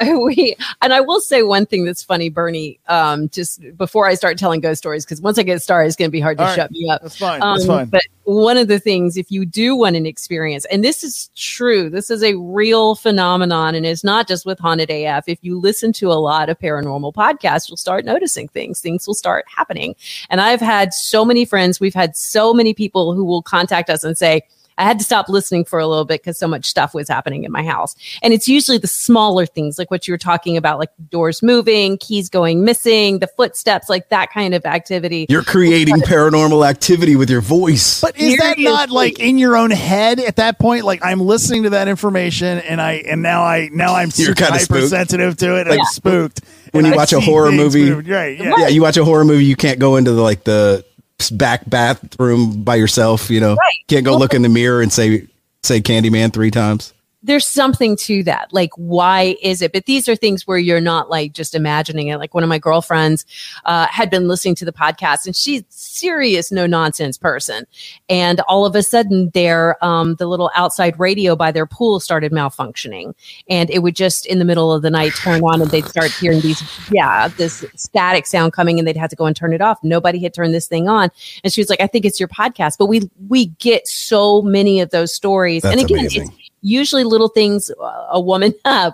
S7: *laughs* we and I will say one thing that's funny, Bernie. Um, just before I start telling ghost stories, because once I get started, it's going to be hard to
S1: All right.
S7: shut me up.
S1: That's fine.
S7: Um,
S1: That's fine.
S7: But one of the things, if you do want an experience, and this is true, this is a real phenomenon, and it's not just with Haunted AF. If you listen to a lot of paranormal podcasts, you'll start noticing things. Things will start happening. And I've had so many friends, we've had so many people who will contact us and say, I had to stop listening for a little bit because so much stuff was happening in my house. And it's usually the smaller things, like what you were talking about, like doors moving, keys going missing, the footsteps, like that kind of activity.
S4: You're creating paranormal activity with your voice.
S1: But is that
S7: Seriously.
S1: not like in your own head at that point? Like I'm listening to that information and I and now I now I'm
S4: You're
S1: super
S4: kinda spooked.
S1: hypersensitive to it.
S4: Like,
S1: I'm spooked.
S4: when
S1: And
S4: you
S1: I
S4: watch a horror movie-
S1: right? Yeah.
S4: yeah, you watch a horror movie, you can't go into the like the back bathroom by yourself. You know, can't go look in the mirror and say say Candyman three times.
S7: There's something to that. Like, why is it? But these are things where you're not like just imagining it. Like one of my girlfriends uh, had been listening to the podcast, and she's serious, no nonsense person. And all of a sudden, their um, the little outside radio by their pool started malfunctioning, and it would just in the middle of the night turn on, and they'd start hearing these, yeah, this static sound coming, and they'd have to go and turn it off. Nobody had turned this thing on, and she was like, "I think it's your podcast." But we we get so many of those stories, and again,
S4: amazing.
S7: it's usually little things uh, a woman *laughs* uh,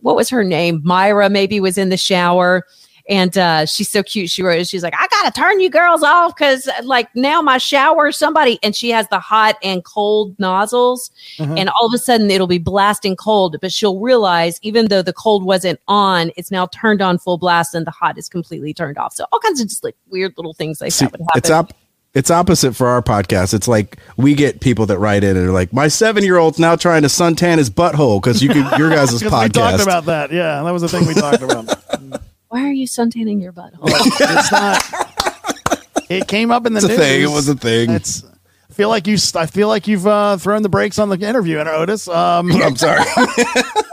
S7: what was her name? Myra maybe was in the shower. And uh, she's so cute. She wrote she's like i gotta turn you girls off because like now my shower somebody and she has the hot and cold nozzles. And all of a sudden it'll be blasting cold but she'll realize even though the cold wasn't on it's now turned on full blast and the hot is completely turned off. So all kinds of just like weird little things like
S4: See,
S7: that would happen.
S4: it's up. It's opposite for our podcast. It's like we get people that write in and are like, "My seven-year-old's now trying to suntan his butthole because you could your guys' *laughs*
S1: 'Cause we
S4: podcast."
S1: talked about that. Yeah, that was the thing we talked about. *laughs*
S7: why are you suntanning your butthole
S1: it's not. It came up in the
S4: it's a
S1: news.
S4: thing. It was a thing.
S1: It's. I feel like you. I feel like you've uh, thrown the brakes on the interview, and Otis. Um, *laughs*
S4: I'm sorry.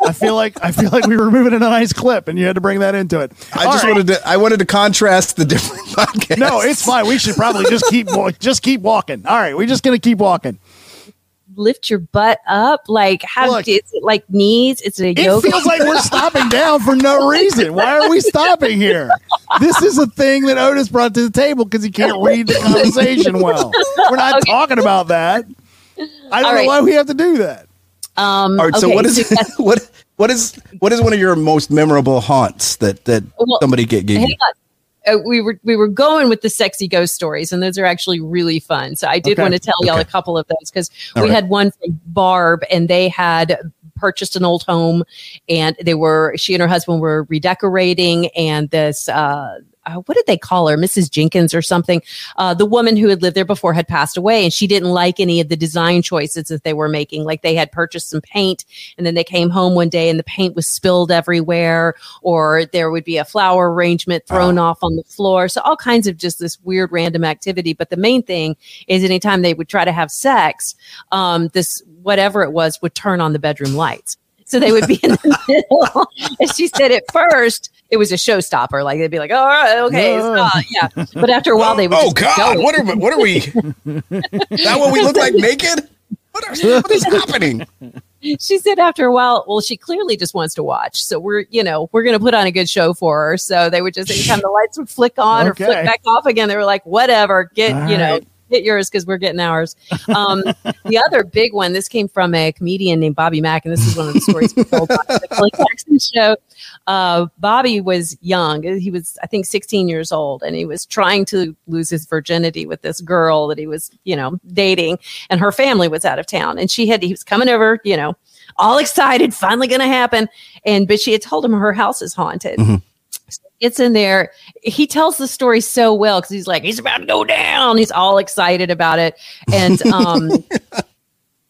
S1: I feel like I feel like we were moving in a nice clip, and you had to bring that into it.
S4: I
S1: All
S4: just
S1: right.
S4: wanted to. I wanted to contrast the different *laughs* podcasts.
S1: No, it's fine. We should probably just keep just keep walking. All right, we're just gonna keep walking.
S7: lift your butt up like have
S1: Look.
S7: is it like knees it's a
S1: It feels like we're stopping down for no reason. Why are we stopping here? *laughs* This is a thing that Otis brought to the table because he can't read the *laughs* conversation well. We're not
S7: Okay.
S1: talking about that. I don't
S7: All
S1: know
S7: right.
S1: why we have to do that.
S7: um
S4: All right. So what is
S7: so *laughs*
S4: what what is what is one of your most memorable haunts that that
S7: Well,
S4: somebody get gave
S7: hang
S4: you?
S7: Uh, we were we were going with the sexy ghost stories, and those are actually really fun. So I did
S1: Okay.
S7: want to tell y'all
S4: Okay.
S7: a couple of those because we
S4: right.
S7: had one from Barb, and they had purchased an old home, and they were she and her husband were redecorating, and this. Uh, uh, what did they call her, Mrs. Jenkins or something? Uh, the woman who had lived there before had passed away, and she didn't like any of the design choices that they were making. Like they had purchased some paint, and then they came home one day and the paint was spilled everywhere, or there would be a flower arrangement thrown off on the floor. So all kinds of just this weird random activity. But the main thing is anytime they would try to have sex, um, this whatever it was would turn on the bedroom lights. So they would be in the *laughs* middle. and she said at first it was a showstopper. Like they'd be like, all right, okay,
S1: Yeah.
S7: stop. yeah. But after a while they would
S4: Oh
S7: just
S4: God!
S7: go.
S4: What are what are we? *laughs* that what we look like naked? What, are, what is happening?
S7: she said after a while, well, she clearly just wants to watch. So we're, you know, we're going to put on a good show for her. So they would just, anytime the lights would flick on or flick back off again, they were like, whatever, get,
S1: All
S7: you know,
S1: right.
S7: Get yours because we're getting ours. Um, the other big one, this came from a comedian named Bobby Mack, and this is one of the stories told on the Kelly Clarkson show. Uh, Bobby was young; he was, I think, 16 years old, and he was trying to lose his virginity with this girl that he was, you know, dating, and her family was out of town, and she had he was coming over, you know, all excited, finally going to happen, and but she had told him her house is haunted. He gets in there. He tells the story so well because he's like, he's about to go down. He's all excited about it. And *laughs* um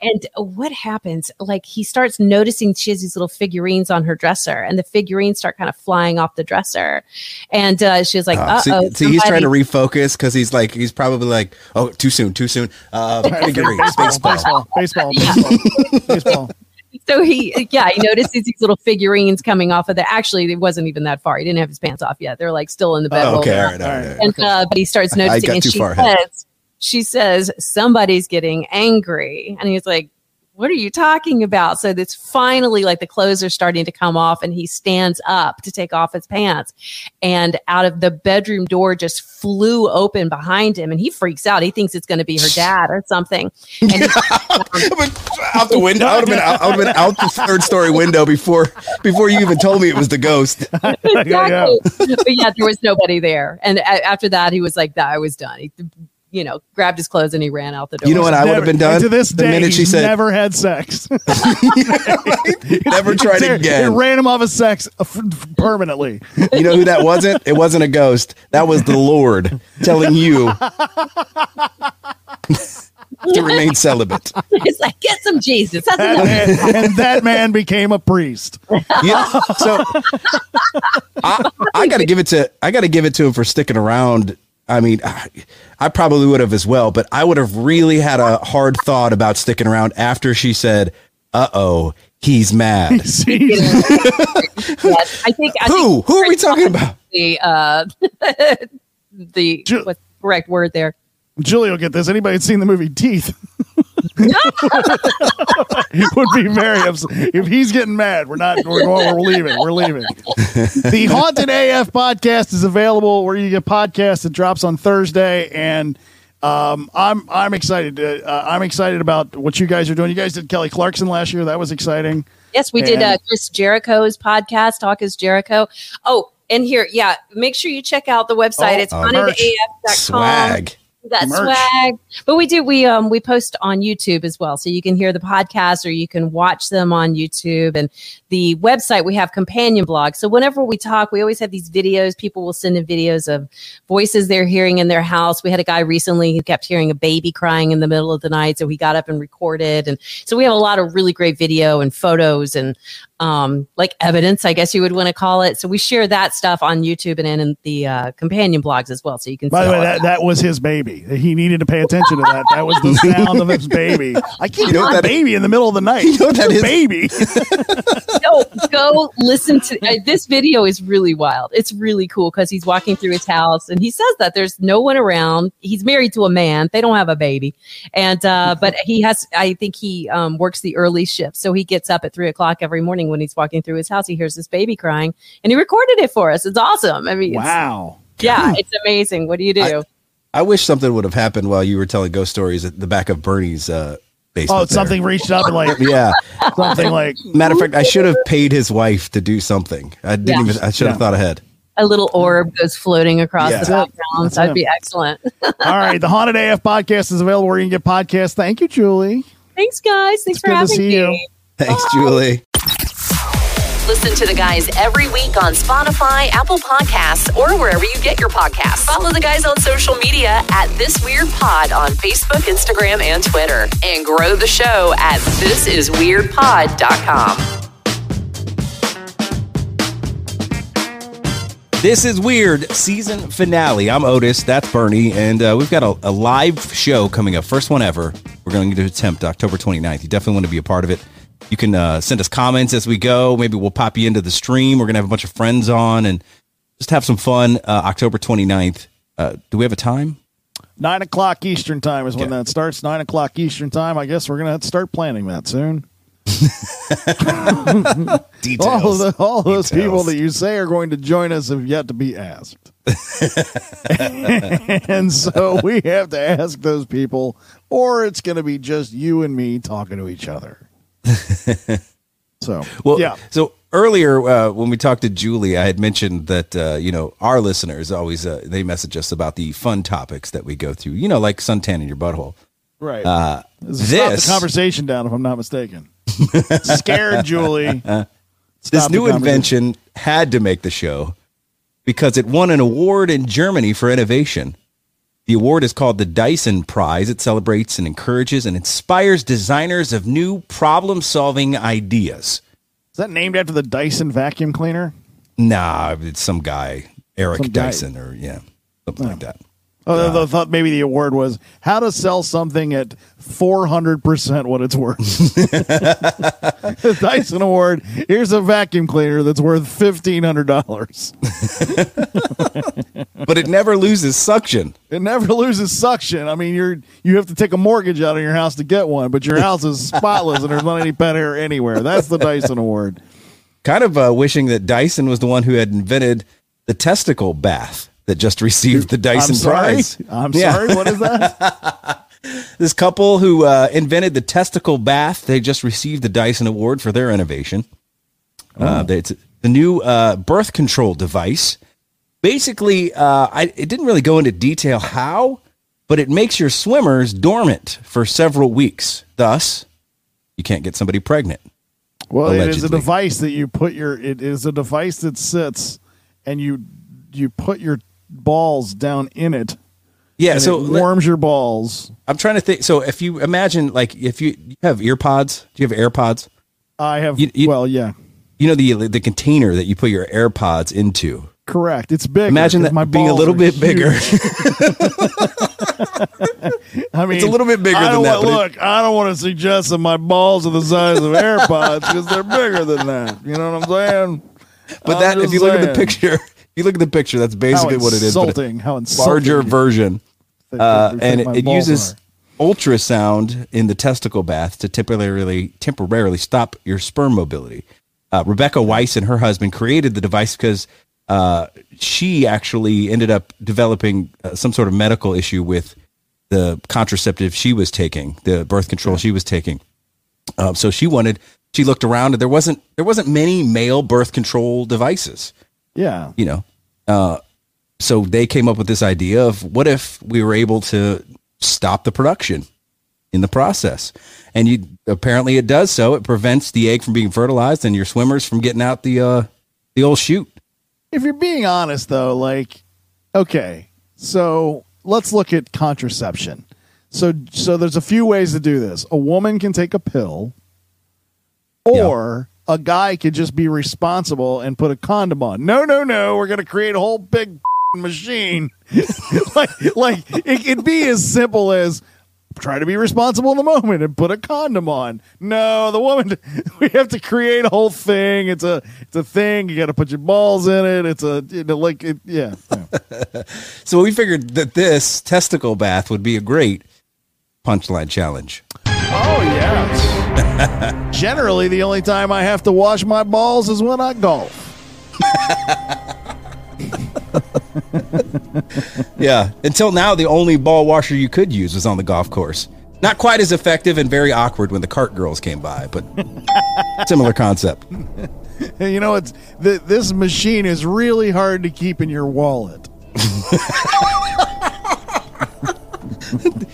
S7: and what happens? Like he starts noticing she has these little figurines on her dresser, and the figurines start kind of flying off the dresser. And uh, she's like,
S4: Uh, see,
S7: oh.
S4: see, he's trying to refocus because he's like, he's probably like, oh, too soon, too soon. Uh, *laughs* figurines, baseball.
S1: baseball, baseball, baseball, baseball.
S7: So he yeah he notices these little figurines coming off of the actually it wasn't even that far he didn't have his pants off yet they're like still in the bed
S4: Oh, okay, all right, all right. all right.
S7: and uh, but he starts noticing and she
S4: far ahead.
S7: says she says somebody's getting angry and he's like what are you talking about so that's finally like the clothes are starting to come off and he stands up to take off his pants and out of the bedroom door just flew open behind him and he freaks out he thinks it's going to be her dad or something and he- *laughs*
S4: out the window. I would have been out, I would have been out the third story window before before you even told me it was the ghost. *laughs*
S7: exactly. but yeah, there was nobody there. And a- after that, he was like, "That I was done." He, you know, grabbed his clothes and he ran out the door.
S4: You know what I would have been done
S1: to this
S4: the
S1: day,
S4: minute she
S1: he's
S4: said
S1: never had sex. *laughs* *laughs*
S4: never tried
S1: It
S4: again.
S1: ran him off of sex uh, f- f- permanently.
S4: You know who that wasn't? It wasn't a ghost. That was the Lord telling you *laughs* to remain celibate.
S7: it's like, get some Jesus. That's
S1: And, and that man became a priest.
S4: Yeah. So I, I got to give it to I got to give it to him for sticking around. I mean, I, I probably would have as well, but I would have really had a hard thought about sticking around after she said, "Uh oh, *laughs* he's mad."
S7: Yes, I think. I
S4: Who?
S7: Think
S4: Who are we talking about?
S7: the uh, *laughs* the
S1: Ju-
S7: what's the correct word there?
S1: Julie will get this. Anybody seen the movie Teeth? *laughs* *laughs* would be very upset. If he's getting mad, we're not. We're going. We're leaving. We're leaving. *laughs* The Haunted AF podcast is available where you get podcasts. It drops on Thursday, and um, I'm I'm excited. To, uh, I'm excited about what you guys are doing. You guys did Kelly Clarkson last year. That was exciting.
S7: Yes, we did uh, Chris Jericho's podcast, Talk is Jericho. Oh, and here, yeah, make sure you check out the website.
S1: Oh,
S7: it's
S4: uh,
S7: hauntedaf.com.
S4: Swag.
S7: We got
S1: Merch.
S7: swag. But we do we um we post on YouTube as well. So you can hear the podcast or you can watch them on YouTube and the website we have companion blogs. So whenever we talk, we always have these videos. People will send in videos of voices they're hearing in their house. We had a guy recently who kept hearing a baby crying in the middle of the night, so he got up and recorded. And so we have a lot of really great video and photos and um like evidence, I guess you would want to call it. So we share that stuff on YouTube and in the uh, companion blogs as well. So you can
S1: By the way,
S7: all
S1: that, that was his baby. He needed to pay attention to that. That was the sound of his *laughs* baby. I keep
S4: You know that-
S1: baby in the middle of the night. *laughs*
S4: You know what that
S1: It's a
S4: is?
S1: baby. *laughs*
S7: no, go listen to uh, this video is really wild. It's really cool because he's walking through his house and he says that there's no one around. He's married to a man. They don't have a baby. And, uh, but he has, I think he, um, works the early shift. So he gets up at three o'clock every morning when he's walking through his house. He hears this baby crying and he recorded it for us. It's awesome. I mean, it's-
S1: Wow.
S7: yeah, it's amazing. What do you do?
S4: I wish something would have happened while you were telling ghost stories at the back of Bernie's uh, basement.
S1: Oh,
S4: there.
S1: something reached up and like *laughs*
S4: Yeah.
S1: something like
S4: Matter of fact, I should have paid his wife to do something. I didn't
S7: Yeah.
S4: even. I should have thought ahead.
S7: a little orb goes floating across
S4: Yeah.
S7: the
S1: That's
S7: background. That'd
S1: it.
S7: be excellent. *laughs*
S1: all right. The Haunted AF podcast is available where you can get podcasts. Thank you, Julie.
S7: Thanks, guys. Thanks
S1: It's
S7: for
S1: good to
S7: having
S1: see
S7: me.
S1: you.
S4: Thanks, Julie.
S3: Listen to the guys every week on Spotify, Apple Podcasts, or wherever you get your podcasts. Follow the guys on social media at This Weird Pod on Facebook, Instagram, and Twitter. And grow the show at thisisweirdpod.com.
S4: This is Weird season finale. I'm Otis. That's Bernie. And uh, we've got a, a live show coming up. First one ever. We're going to attempt October 29th. You definitely want to be a part of it. You can uh, send us comments as we go. Maybe we'll pop you into the stream. We're going to have a bunch of friends on and just have some fun. Uh, October 29th. Uh, do we have a time?
S1: Nine o'clock Eastern time is when
S4: Okay.
S1: that starts. Nine o'clock Eastern time. I guess we're gonna start planning that soon.
S4: Details. *laughs* *laughs*
S1: All the, all those people that you say are going to join us have yet to be asked. *laughs* and so we have to ask those people, or it's going to be just you and me talking to each other. *laughs* so,
S4: Well,
S1: yeah.
S4: So earlier uh, when we talked to Julie, I had mentioned that uh, you know our listeners always uh, they message us about the fun topics that we go through. You know, like suntan in your butthole.
S1: Right.
S4: Uh,
S1: This is Stop
S4: this
S1: the conversation down, if I'm not mistaken. *laughs* Scared Julie.
S4: this new invention had to make the show because it won an award in Germany for innovation. The award is called the Dyson Prize. It celebrates and encourages and inspires designers of new problem-solving ideas.
S1: Is that named after the Dyson vacuum cleaner?
S4: Nah, it's some guy, Eric
S1: Some guy.
S4: Dyson, or yeah, something like oh. that.
S1: Oh, I thought maybe the award was how to sell something at 400% what it's worth. *laughs* the Dyson Award. Here's a vacuum cleaner that's worth $1,500. *laughs*
S4: but it never loses suction.
S1: It never loses suction. I mean, you're you have to take a mortgage out of your house to get one, but your house is spotless and there's not any pet hair anywhere. That's the Dyson Award.
S4: Kind of uh, wishing that Dyson was the one who had invented the testicle bath that just received the Dyson
S1: I'm.
S4: Prize.
S1: I'm
S4: Yeah.
S1: sorry. What is that? *laughs*
S4: This couple who uh, invented the testicle bath, they just received the Dyson Award for their innovation. Uh,
S1: Oh.
S4: it's the new uh, birth control device. Basically, uh, I, it didn't really go into detail how, but it makes your swimmers dormant for several weeks. Thus, you can't get somebody pregnant.
S1: Well, it is a device that you put your. It is a device that sits, and you you put your balls down in it.
S4: Yeah, so
S1: it warms your balls.
S4: I'm trying to think. So if you imagine, like, if you, you have ear pods, do you have AirPods?
S1: I have.
S4: You- you-
S1: well, yeah,
S4: You know the the container that you put your AirPods into.
S1: correct. It's big.
S4: Imagine that
S1: my
S4: being a *laughs* little bit bigger.
S1: I mean,
S4: It's a little bit bigger than that,
S1: Want, look, I don't want to suggest that my balls are the size of AirPods because they're bigger than that. You know what I'm saying?
S4: But
S1: I'm
S4: that, if you look at the picture, you look at the picture, that's basically what it is. But a
S1: insulting! How insulting!
S4: larger version, uh, and
S1: my
S4: it, it
S1: balls
S4: uses
S1: are.
S4: ultrasound in the testicle bath to temporarily temporarily stop your sperm mobility. Uh, Rebecca Weiss and her husband created the device because uh, she actually ended up developing uh, some sort of medical issue with the contraceptive she was taking, the birth control she was taking. Um, so she wanted. She looked around, and there wasn't there wasn't many male birth control devices
S1: Yeah,
S4: you know uh, so they came up with this idea of what if we were able to stop the production in the process? And you apparently it does so. It prevents the egg from being fertilized and your swimmers from getting out the uh the old chute
S1: if you're being honest though like okay so let's look at contraception. So so there's a few ways to do this. A woman can take a pill or a guy could just be responsible and put a condom on no no no we're going to create a whole big *laughs* machine *laughs* like like it could be as simple as try to be responsible in the moment and put a condom on. No, the woman *laughs* we have to create a whole thing. It's a it's a thing. You got to put your balls in it. It's a you know, like it, yeah. yeah.
S4: so we figured that this testicle bath would be a great punchline challenge
S1: Oh yes. *laughs* Generally, the only time I have to wash my balls is when I golf. *laughs*
S4: yeah until now the only ball washer you could use was on the golf course not quite as effective and very awkward when the cart girls came by but *laughs* similar concept
S1: you know, it's th- this machine is really hard to keep in your wallet.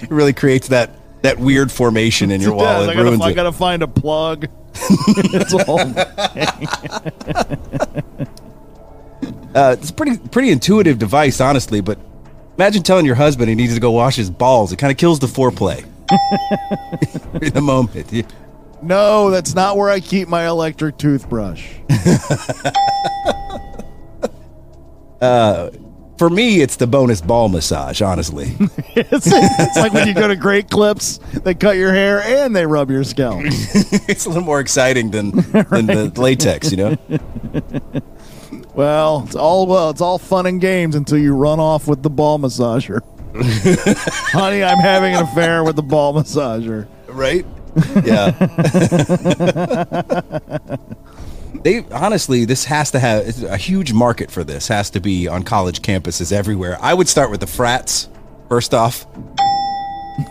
S4: It really creates that that weird formation in your
S1: It does.
S4: wallet.
S1: I gotta,
S4: ruins
S1: I gotta find a plug. *laughs* it's all *laughs*
S4: Uh, it's a pretty pretty intuitive device, honestly. But imagine telling your husband he needs to go wash his balls. It kind of kills the foreplay *laughs* in the moment. You-
S1: No, that's not where I keep my electric toothbrush.
S4: For me, it's the bonus ball massage. Honestly, *laughs*
S1: It's, it's like when you go to Great Clips, they cut your hair and they rub your scalp. *laughs*
S4: it's a little more exciting than than the *laughs* latex. You know.
S1: Well, it's all well, it's all fun and games until you run off with the ball massager. Honey, I'm having an affair with the ball massager.
S4: Right. Yeah. They honestly, this has to have a huge market for this. Has to be on college campuses everywhere. I would start with the frats first off,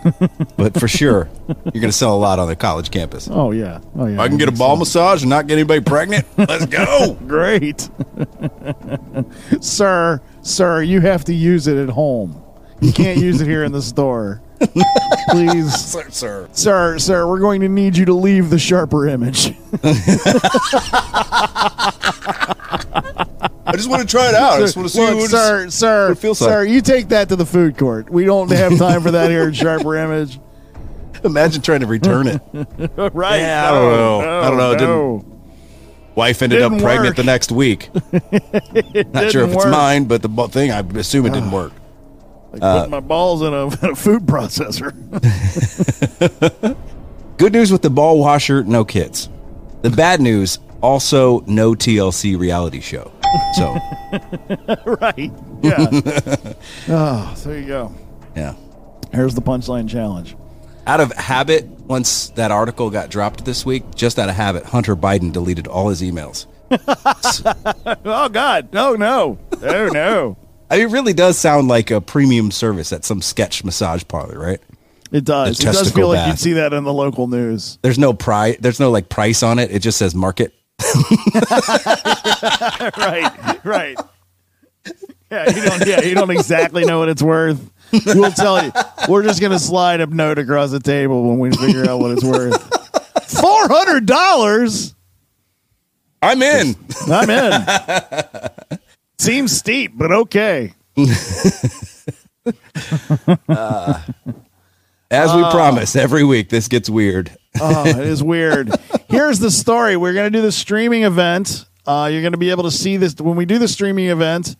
S4: *laughs* but for sure, you're going to sell a lot on the college campus.
S1: Oh yeah. Oh yeah.
S4: I can get a ball massage and not get anybody pregnant. *laughs* Let's go. *laughs*
S1: Great. sir, sir, you have to use it at home. You can't use it here in the store. Please. *laughs*
S4: sir, sir.
S1: Sir, sir, we're going to need you to leave the sharper image. *laughs*
S4: I just want to try it out. I just want to see
S1: Look,
S4: what
S1: sir, sir,
S4: it feels
S1: sir,
S4: like.
S1: you take that to the food court. We don't have time for that here at Sharper Image. *laughs*
S4: Imagine trying to return it.
S1: Right?
S4: Yeah, I don't know. I don't know.
S1: No.
S4: Wife ended
S1: Didn't
S4: up pregnant
S1: work.
S4: the next week. Not sure
S1: didn't
S4: if it's mine, but the thing I assume it didn't work.
S1: Like
S4: Uh,
S1: putting my balls in a, *laughs* in a food processor. *laughs*
S4: Good news with the ball washer, no kids. The bad news, also no TLC reality show. So, *laughs*
S1: right? Yeah. oh, there you go.
S4: yeah.
S1: Here's the punchline challenge.
S4: Out of habit, once that article got dropped this week, just out of habit, Hunter Biden deleted all his emails.
S1: Oh God! No, no, Oh no.
S4: I mean, it really does sound like a premium service at some sketch massage parlor, right?
S1: It does.
S4: The
S1: It does feel like you'd see that in the local news.
S4: There's no price. There's no like price on it. It just says market. *laughs*
S1: right, right. Yeah, you don't. Yeah, you don't exactly know what it's worth. We'll tell you. We're just gonna slide a note across the table when we figure out what it's worth. Four hundred dollars.
S4: I'm in.
S1: I'm in. *laughs* Seems steep, but okay. *laughs*
S4: As we promise every week this gets weird.
S1: Oh, it is weird. *laughs* Here's the story. We're going to do the streaming event. Uh, you're going to be able to see this when we do the streaming event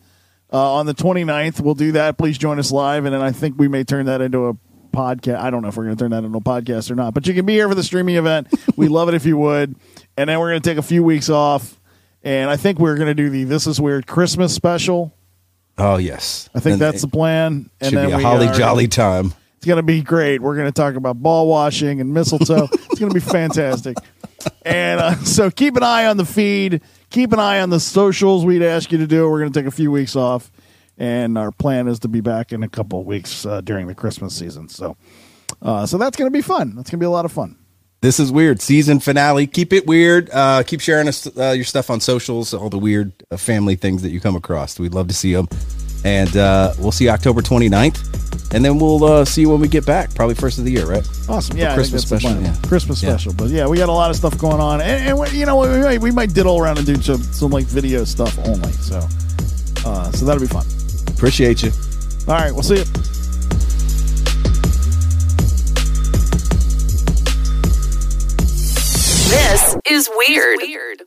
S1: uh, on the 29th. We'll do that. Please join us live. And then I think we may turn that into a podcast. I don't know if we're going to turn that into a podcast or not, but you can be here for the streaming event. We love it if you would. And then we're going to take a few weeks off. And I think we're going to do the This Is Weird Christmas special.
S4: Oh yes,
S1: I think
S4: And
S1: that's the plan. And
S4: should
S1: then
S4: be a holly jolly time.
S1: it's going to be great. We're going to talk about ball washing and mistletoe. *laughs* it's going to be fantastic. And uh, so keep an eye on the feed. Keep an eye on the socials we'd ask you to do. We're going to take a few weeks off. And our plan is to be back in a couple of weeks uh, during the Christmas season. So, uh, so that's going to be fun. That's going to be a lot of fun.
S4: This is weird. Season finale. Keep it weird. Uh, keep sharing us, uh, your stuff on socials, all the weird uh, family things that you come across. We'd love to see them. And uh, we'll see you October 29th. And then we'll uh, see you when we get back, probably first of the year, right?
S1: Awesome. Yeah,
S4: Christmas special, yeah.
S1: Christmas
S4: Yeah.
S1: special. But yeah, we got a lot of stuff going on. And, and we- you know, we might, we might diddle around and do some, some like video stuff only. So, uh, so that'll be fun.
S4: Appreciate you.
S1: All right, we'll see you.
S3: This is weird.